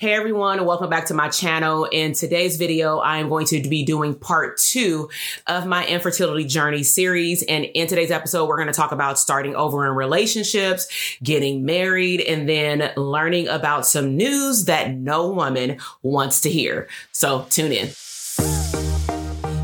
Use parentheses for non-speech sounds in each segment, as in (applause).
Hey everyone, and welcome back to my channel. In today's video, I am going to be doing part two of my infertility journey series. And in today's episode, we're going to talk about starting over in relationships, getting married, and then learning about some news that no woman wants to hear. So tune in.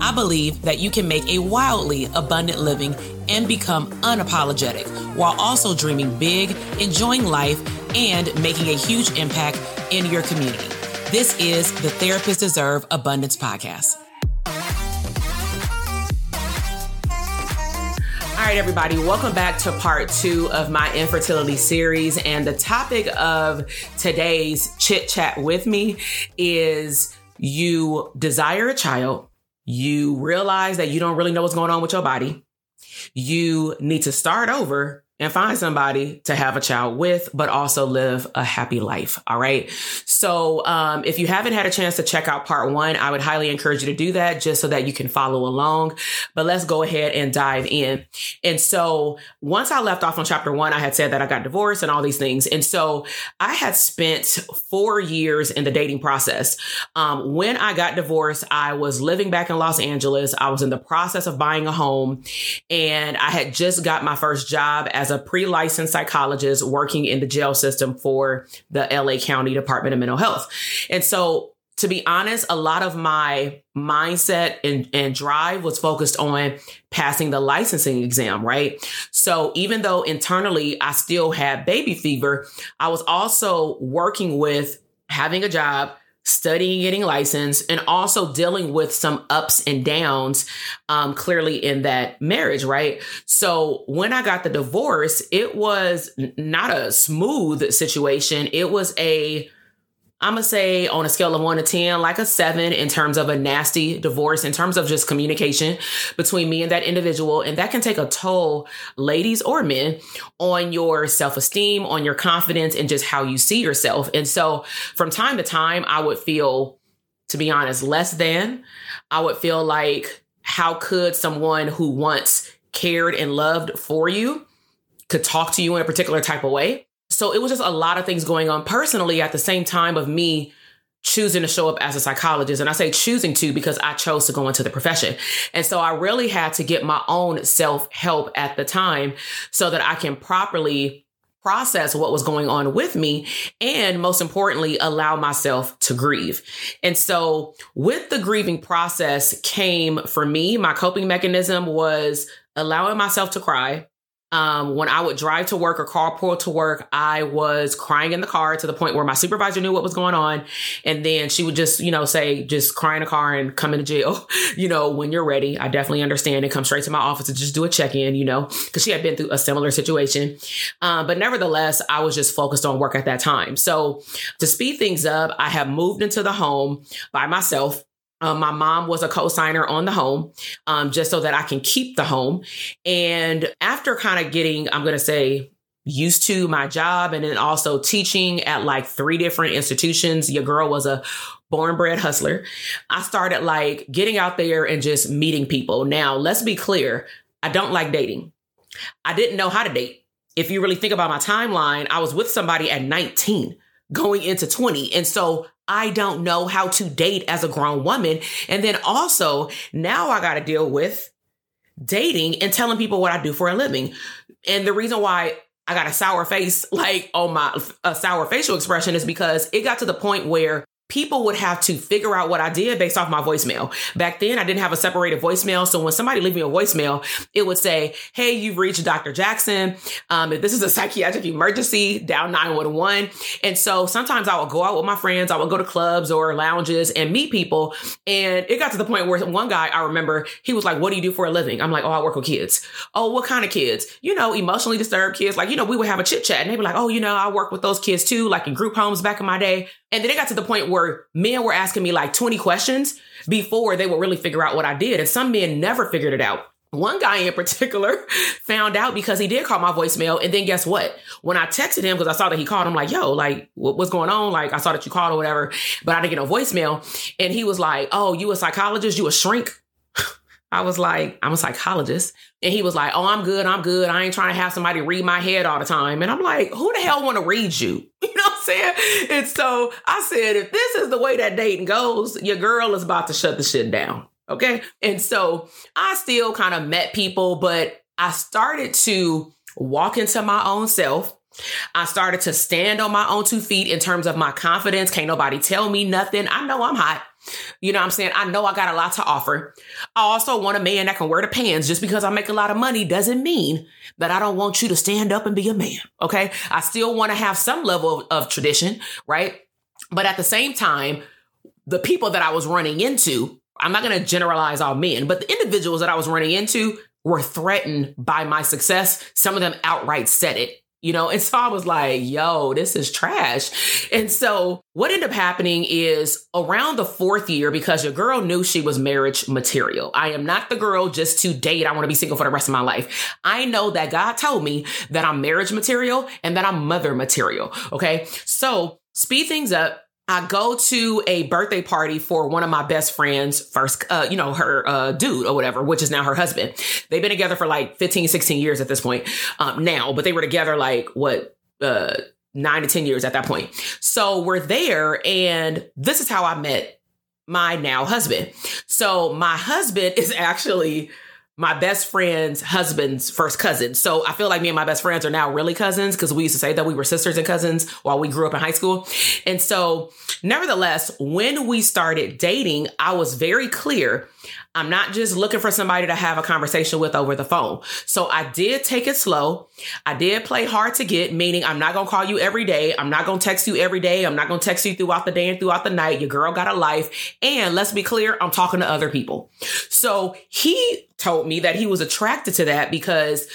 I believe that you can make a wildly abundant living and become unapologetic while also dreaming big, enjoying life, and making a huge impact in your community. This is the Therapists Deserve Abundance podcast. All right, everybody, welcome back to part two of my infertility series. And the topic of today's chit chat with me is you desire a child you realize that you don't really know what's going on with your body. You need to start over and find somebody to have a child with, but also live a happy life. All right. So, um, if you haven't had a chance to check out part one, I would highly encourage you to do that just so that you can follow along. But let's go ahead and dive in. And so once I left off on chapter one, I had said that I got divorced and all these things. And so I had spent four years in the dating process. Um, when I got divorced, I was living back in Los Angeles. I was in the process of buying a home and I had just got my first job as a pre-licensed psychologist working in the jail system for the LA County Department of Mental mental health. And so to be honest, a lot of my mindset and, and drive was focused on passing the licensing exam, right? So even though internally I still had baby fever, I was also working with having a job, studying, getting licensed, and also dealing with some ups and downs, um, clearly in that marriage, right? So when I got the divorce, it was not a smooth situation. It was a I'm gonna say on a scale of one to 10, like a seven in terms of a nasty divorce, in terms of just communication between me and that individual. And that can take a toll, ladies or men, on your self esteem, on your confidence, and just how you see yourself. And so from time to time, I would feel, to be honest, less than. I would feel like, how could someone who once cared and loved for you could talk to you in a particular type of way? So it was just a lot of things going on personally at the same time of me choosing to show up as a psychologist. And I say choosing to because I chose to go into the profession. And so I really had to get my own self help at the time so that I can properly process what was going on with me and most importantly allow myself to grieve. And so with the grieving process came for me my coping mechanism was allowing myself to cry, um, when I would drive to work or carpool to work, I was crying in the car to the point where my supervisor knew what was going on. And then she would just, you know, say, just cry in the car and come into jail, (laughs) you know, when you're ready. I definitely understand and come straight to my office to just do a check in, you know, because she had been through a similar situation. Um, but nevertheless, I was just focused on work at that time. So to speed things up, I have moved into the home by myself. Um, my mom was a co-signer on the home, um, just so that I can keep the home. And after kind of getting, I'm going to say, used to my job and then also teaching at like three different institutions, your girl was a born bred hustler. I started like getting out there and just meeting people. Now, let's be clear. I don't like dating. I didn't know how to date. If you really think about my timeline, I was with somebody at 19 going into 20. And so I don't know how to date as a grown woman. And then also now I got to deal with dating and telling people what I do for a living. And the reason why I got a sour face, (laughs) like on my a sour facial expression is because it got to the point where people would have to figure out what I did based off my voicemail. Back then, I didn't have a separated voicemail. So when somebody leave me a voicemail, it would say, Hey, you've reached Dr. Jackson. Um, if this is a psychiatric emergency, down 911. And so sometimes I would go out with my friends. I would go to clubs or lounges and meet people. And it got to the point where one guy I remember, he was like, what do you do for a living? I'm like, Oh, I work with kids. Oh, what kind of kids? You know, emotionally disturbed kids. Like, you know, we would have a chit chat and they'd be like, Oh, you know, I work with those kids too, like in group homes back in my day. And then it got to the point where men were asking me like 20 questions before they would really figure out what I did. And some men never figured it out. One guy in particular (laughs) found out because he did call my voicemail. And then guess what? When I texted him, because I saw that he called, I'm like, yo, like, what's going on? Like, I saw that you called or whatever, but I didn't get no voicemail. And he was like, oh, you a psychologist? You a shrink? I was like, I'm a psychologist. And he was like, Oh, I'm good. I'm good. I ain't trying to have somebody read my head all the time. And I'm like, Who the hell want to read you? (laughs) You know what I'm saying? And so I said, If this is the way that dating goes, your girl is about to shut the shit down. Okay. And so I still kind of met people, but I started to walk into my own self. I started to stand on my own two feet in terms of my confidence. Can't nobody tell me nothing. I know I'm hot. You know what I'm saying? I know I got a lot to offer. I also want a man that can wear the pants. Just because I make a lot of money doesn't mean that I don't want you to stand up and be a man. Okay. I still want to have some level of, of tradition, right? But at the same time, the people that I was running into, I'm not going to generalize all men, but the individuals that I was running into were threatened by my success. Some of them outright said it you know? And so I was like, yo, this is trash. And so what ended up happening is around the fourth year, because your girl knew she was marriage material. I am not the girl just to date. I want to be single for the rest of my life. I know that God told me that I'm marriage material and that I'm mother material. Okay. So speed things up. I go to a birthday party for one of my best friends first, uh, you know, her, uh, dude or whatever, which is now her husband. They've been together for like 15, 16 years at this point, um, now, but they were together like what, uh, nine to 10 years at that point. So we're there and this is how I met my now husband. So my husband is actually my best friend's husband's first cousin. So I feel like me and my best friends are now really cousins because we used to say that we were sisters and cousins while we grew up in high school. And so, nevertheless, when we started dating, I was very clear I'm not just looking for somebody to have a conversation with over the phone. So I did take it slow. I did play hard to get, meaning I'm not going to call you every day. I'm not going to text you every day. I'm not going to text you throughout the day and throughout the night. Your girl got a life. And let's be clear, I'm talking to other people. So he told me that he was attracted to that because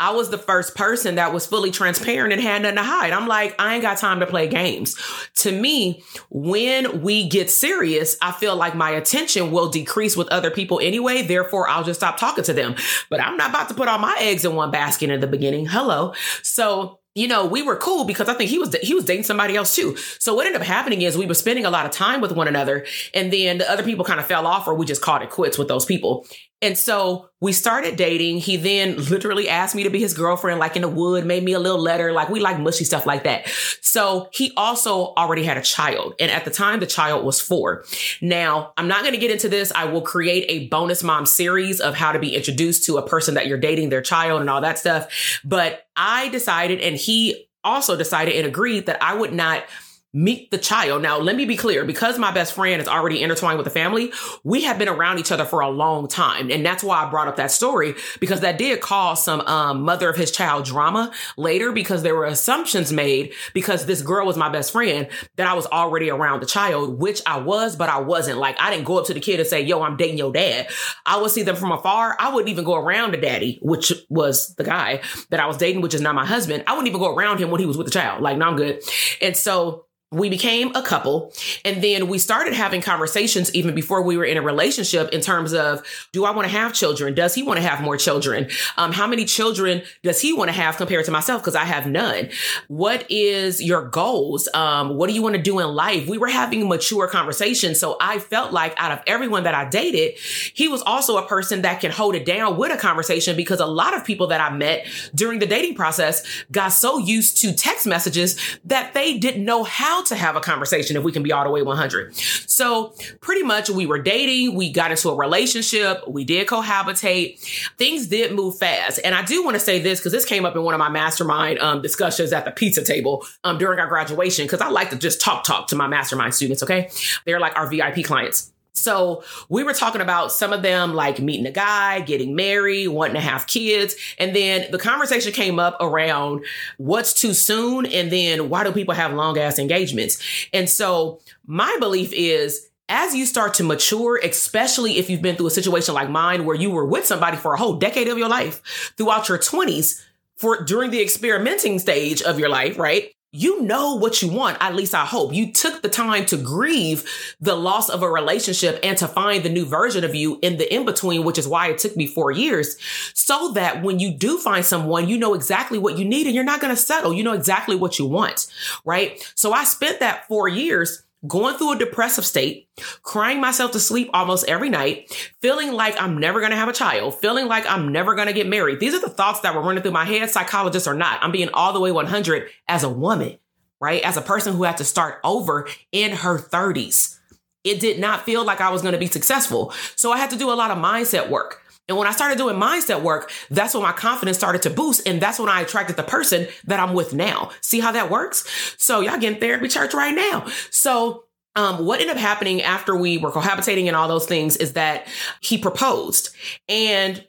I was the first person that was fully transparent and had nothing to hide. I'm like, I ain't got time to play games. To me, when we get serious, I feel like my attention will decrease with other people anyway. Therefore, I'll just stop talking to them. But I'm not about to put all my eggs in one basket in the beginning. Hello. So you know, we were cool because I think he was he was dating somebody else too. So what ended up happening is we were spending a lot of time with one another, and then the other people kind of fell off, or we just called it quits with those people. And so we started dating. He then literally asked me to be his girlfriend, like in the wood, made me a little letter. Like we like mushy stuff like that. So he also already had a child. And at the time, the child was four. Now, I'm not going to get into this. I will create a bonus mom series of how to be introduced to a person that you're dating, their child, and all that stuff. But I decided, and he also decided and agreed that I would not meet the child. Now, let me be clear because my best friend is already intertwined with the family, we have been around each other for a long time. And that's why I brought up that story because that did cause some um, mother of his child drama later because there were assumptions made because this girl was my best friend that I was already around the child, which I was, but I wasn't. Like, I didn't go up to the kid and say, yo, I'm dating your dad. I would see them from afar. I wouldn't even go around the daddy, which was the guy that I was dating, which is not my husband. I wouldn't even go around him when he was with the child. Like, no, I'm good. And so, we became a couple and then we started having conversations even before we were in a relationship in terms of do i want to have children? Does he want to have more children? Um, how many children does he want to have compared to myself? Because i have none. What is your goals? Um, what do you want to do in life? We were having mature conversations so i felt like out of everyone that i dated he was also a person that can hold it down with a conversation because a lot of people that i met during the dating process got so used to text messages that they didn't know how to have a conversation if we can be all the way 100. So pretty much we were dating, we got into a relationship, we did cohabitate. Things did move fast. And I do want to say this because this came up in one of my mastermind um, discussions at the pizza table um, during our graduation because I like to just talk talk to my mastermind students, okay? They're like our VIP clients. So we were talking about some of them like meeting a guy, getting married, wanting to have kids. And then the conversation came up around what's too soon. And then why do people have long ass engagements? And so my belief is as you start to mature, especially if you've been through a situation like mine where you were with somebody for a whole decade of your life throughout your 20s for during the experimenting stage of your life, right? You know what you want. At least I hope you took the time to grieve the loss of a relationship and to find the new version of you in the in between, which is why it took me four years so that when you do find someone, you know exactly what you need and you're not going to settle. You know exactly what you want. Right. So I spent that four years going through a depressive state, crying myself to sleep almost every night, feeling like I'm never going to have a child, feeling like I'm never going to get married. These are the thoughts that were running through my head, psychologist or not. I'm being all the way 100 as a woman, right? As a person who had to start over in her 30s. It did not feel like I was going to be successful. So I had to do a lot of mindset work. And when I started doing mindset work, that's when my confidence started to boost. And that's when I attracted the person that I'm with now. See how that works? So y'all getting therapy church right now. So um, what ended up happening after we were cohabitating and all those things is that he proposed. And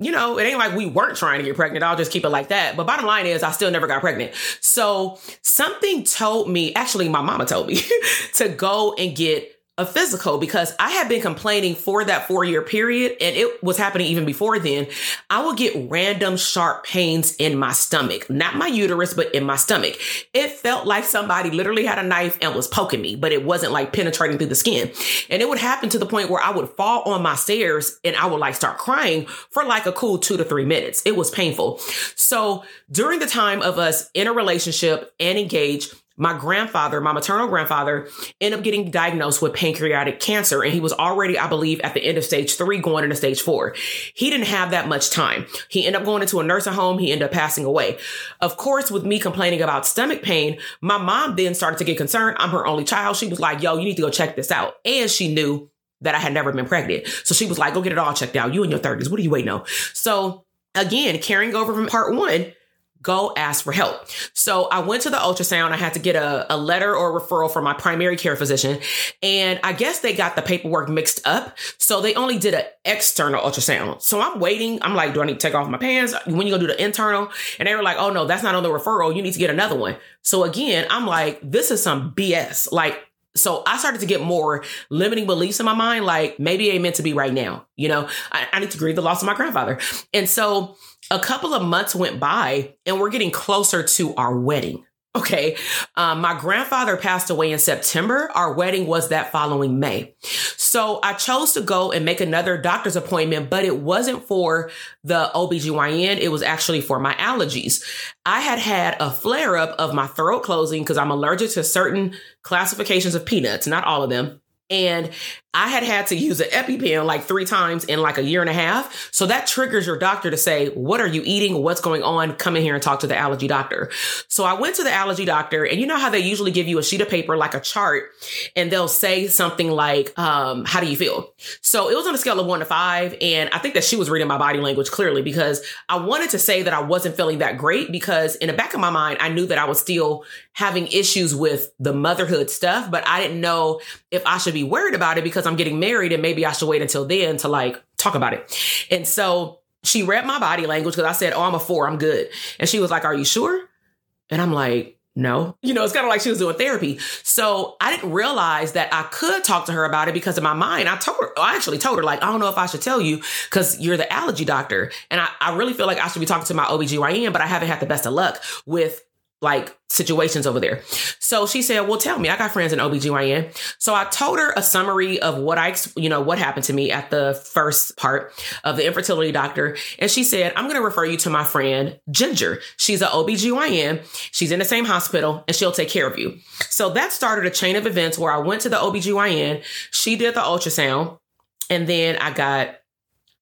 you know, it ain't like we weren't trying to get pregnant. I'll just keep it like that. But bottom line is, I still never got pregnant. So something told me, actually, my mama told me (laughs) to go and get a physical because I had been complaining for that four year period and it was happening even before then. I would get random sharp pains in my stomach, not my uterus, but in my stomach. It felt like somebody literally had a knife and was poking me, but it wasn't like penetrating through the skin. And it would happen to the point where I would fall on my stairs and I would like start crying for like a cool two to three minutes. It was painful. So during the time of us in a relationship and engaged, my grandfather, my maternal grandfather, ended up getting diagnosed with pancreatic cancer. And he was already, I believe, at the end of stage three, going into stage four. He didn't have that much time. He ended up going into a nursing home. He ended up passing away. Of course, with me complaining about stomach pain, my mom then started to get concerned. I'm her only child. She was like, yo, you need to go check this out. And she knew that I had never been pregnant. So she was like, go get it all checked out. You in your 30s. What are you waiting on? So again, carrying over from part one, go ask for help. So I went to the ultrasound. I had to get a, a letter or a referral from my primary care physician. And I guess they got the paperwork mixed up. So they only did an external ultrasound. So I'm waiting. I'm like, do I need to take off my pants? When you gonna do the internal? And they were like, oh no, that's not on the referral. You need to get another one. So again, I'm like, this is some BS. Like, so I started to get more limiting beliefs in my mind, like maybe it ain't meant to be right now. You know, I, I need to grieve the loss of my grandfather. And so a couple of months went by and we're getting closer to our wedding. Okay. Um, my grandfather passed away in September. Our wedding was that following May. So I chose to go and make another doctor's appointment, but it wasn't for the OBGYN. It was actually for my allergies. I had had a flare up of my throat closing because I'm allergic to certain classifications of peanuts, not all of them. And I had had to use an EpiPen like three times in like a year and a half. So that triggers your doctor to say, what are you eating? What's going on? Come in here and talk to the allergy doctor. So I went to the allergy doctor and you know how they usually give you a sheet of paper, like a chart, and they'll say something like, um, how do you feel? So it was on a scale of one to five. And I think that she was reading my body language clearly because I wanted to say that I wasn't feeling that great because in the back of my mind, I knew that I was still having issues with the motherhood stuff, but I didn't know if I should be worried about it because because I'm getting married and maybe I should wait until then to like talk about it. And so she read my body language because I said, Oh, I'm a four, I'm good. And she was like, Are you sure? And I'm like, no. (laughs) You know, it's kind of like she was doing therapy. So I didn't realize that I could talk to her about it because in my mind, I told her, I actually told her, like, I don't know if I should tell you because you're the allergy doctor. And I, I really feel like I should be talking to my OBGYN, but I haven't had the best of luck with like situations over there. So she said, well, tell me, I got friends in OBGYN. So I told her a summary of what I, you know, what happened to me at the first part of the infertility doctor. And she said, I'm going to refer you to my friend Ginger. She's an OBGYN. She's in the same hospital and she'll take care of you. So that started a chain of events where I went to the OBGYN. She did the ultrasound and then I got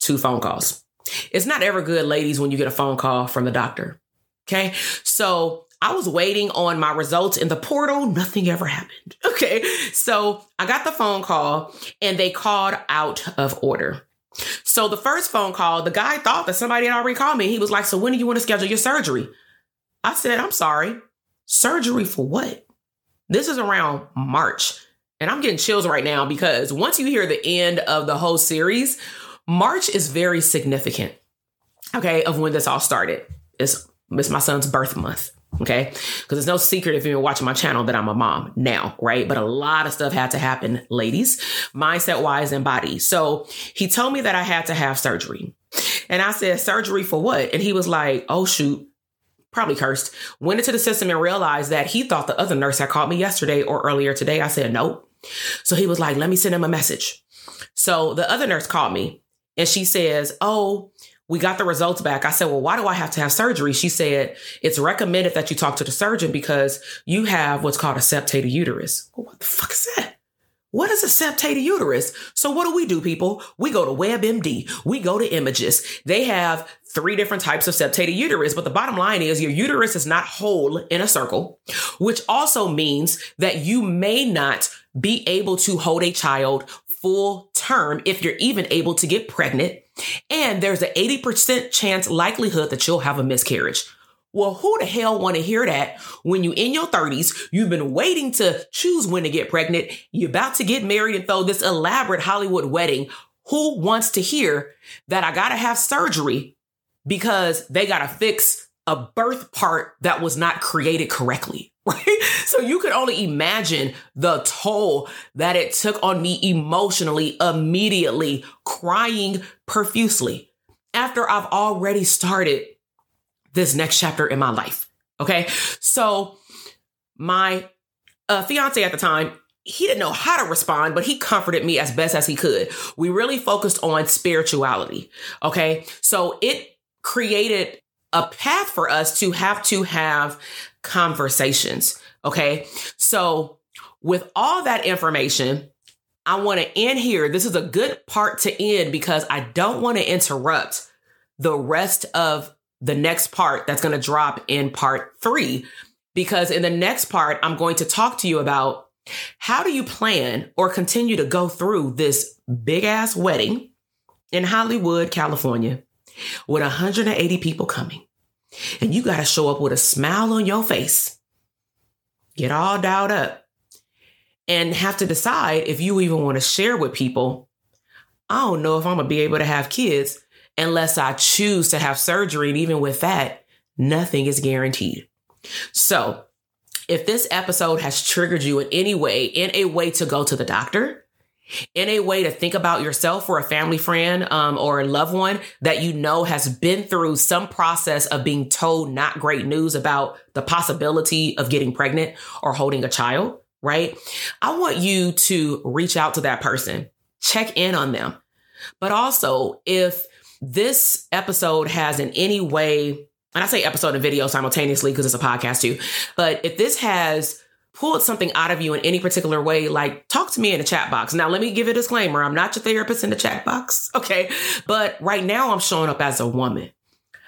two phone calls. It's not ever good, ladies, when you get a phone call from the doctor. Okay. So I was waiting on my results in the portal. Nothing ever happened. (laughs) Okay. So I got the phone call and they called out of order. So the first phone call, the guy thought that somebody had already called me. He was like, So when do you want to schedule your surgery? I said, I'm sorry. Surgery for what? This is around March. And I'm getting chills right now because once you hear the end of the whole series, March is very significant, okay, of when this all started. It's, it's my son's birth month. Okay. Because it's no secret if you've been watching my channel that I'm a mom now, right? But a lot of stuff had to happen, ladies, mindset wise and body. So he told me that I had to have surgery. And I said, surgery for what? And he was like, oh, shoot, probably cursed, went into the system and realized that he thought the other nurse had called me yesterday or earlier today. I said, nope. So he was like, let me send him a message. So the other nurse called me and she says, oh, we got the results back. I said, well, why do I have to have surgery? She said, it's recommended that you talk to the surgeon because you have what's called a septated uterus. Well, what the fuck is that? What is a septated uterus? So what do we do, people? We go to WebMD. We go to images. They have three different types of septated uterus, but the bottom line is your uterus is not whole in a circle, which also means that you may not be able to hold a child full term if you're even able to get pregnant. And there's an 80% chance likelihood that you'll have a miscarriage. Well, who the hell want to hear that when you in your 30s, you've been waiting to choose when to get pregnant, you're about to get married and throw this elaborate Hollywood wedding. Who wants to hear that I got to have surgery because they got to fix a birth part that was not created correctly? Right? (laughs) So you could only imagine the toll that it took on me emotionally, immediately crying profusely after I've already started this next chapter in my life. Okay. So my uh, fiance at the time, he didn't know how to respond, but he comforted me as best as he could. We really focused on spirituality. Okay. So it created a path for us to have to have conversations. Okay. So with all that information, I want to end here. This is a good part to end because I don't want to interrupt the rest of the next part that's going to drop in part three. Because in the next part, I'm going to talk to you about how do you plan or continue to go through this big ass wedding in Hollywood, California, with 180 people coming. And you got to show up with a smile on your face, get all dialed up, and have to decide if you even want to share with people. I don't know if I'm going to be able to have kids unless I choose to have surgery. And even with that, nothing is guaranteed. So, if this episode has triggered you in any way, in a way to go to the doctor, in a way to think about yourself or a family friend um, or a loved one that you know has been through some process of being told not great news about the possibility of getting pregnant or holding a child, right? I want you to reach out to that person, check in on them. But also, if this episode has in any way, and I say episode and video simultaneously because it's a podcast too, but if this has pulled something out of you in any particular way, like talk to me in the chat box. Now, let me give a disclaimer. I'm not your therapist in the chat box. (laughs) Okay. But right now I'm showing up as a woman.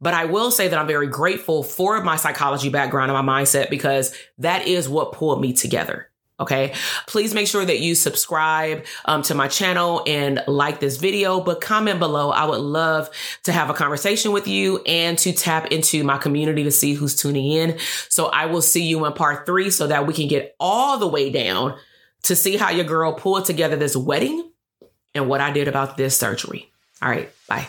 But I will say that I'm very grateful for my psychology background and my mindset because that is what pulled me together. Okay. Please make sure that you subscribe um, to my channel and like this video, but comment below. I would love to have a conversation with you and to tap into my community to see who's tuning in. So I will see you in part three so that we can get all the way down to see how your girl pulled together this wedding and what I did about this surgery. All right. Bye.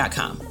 Shopify.com.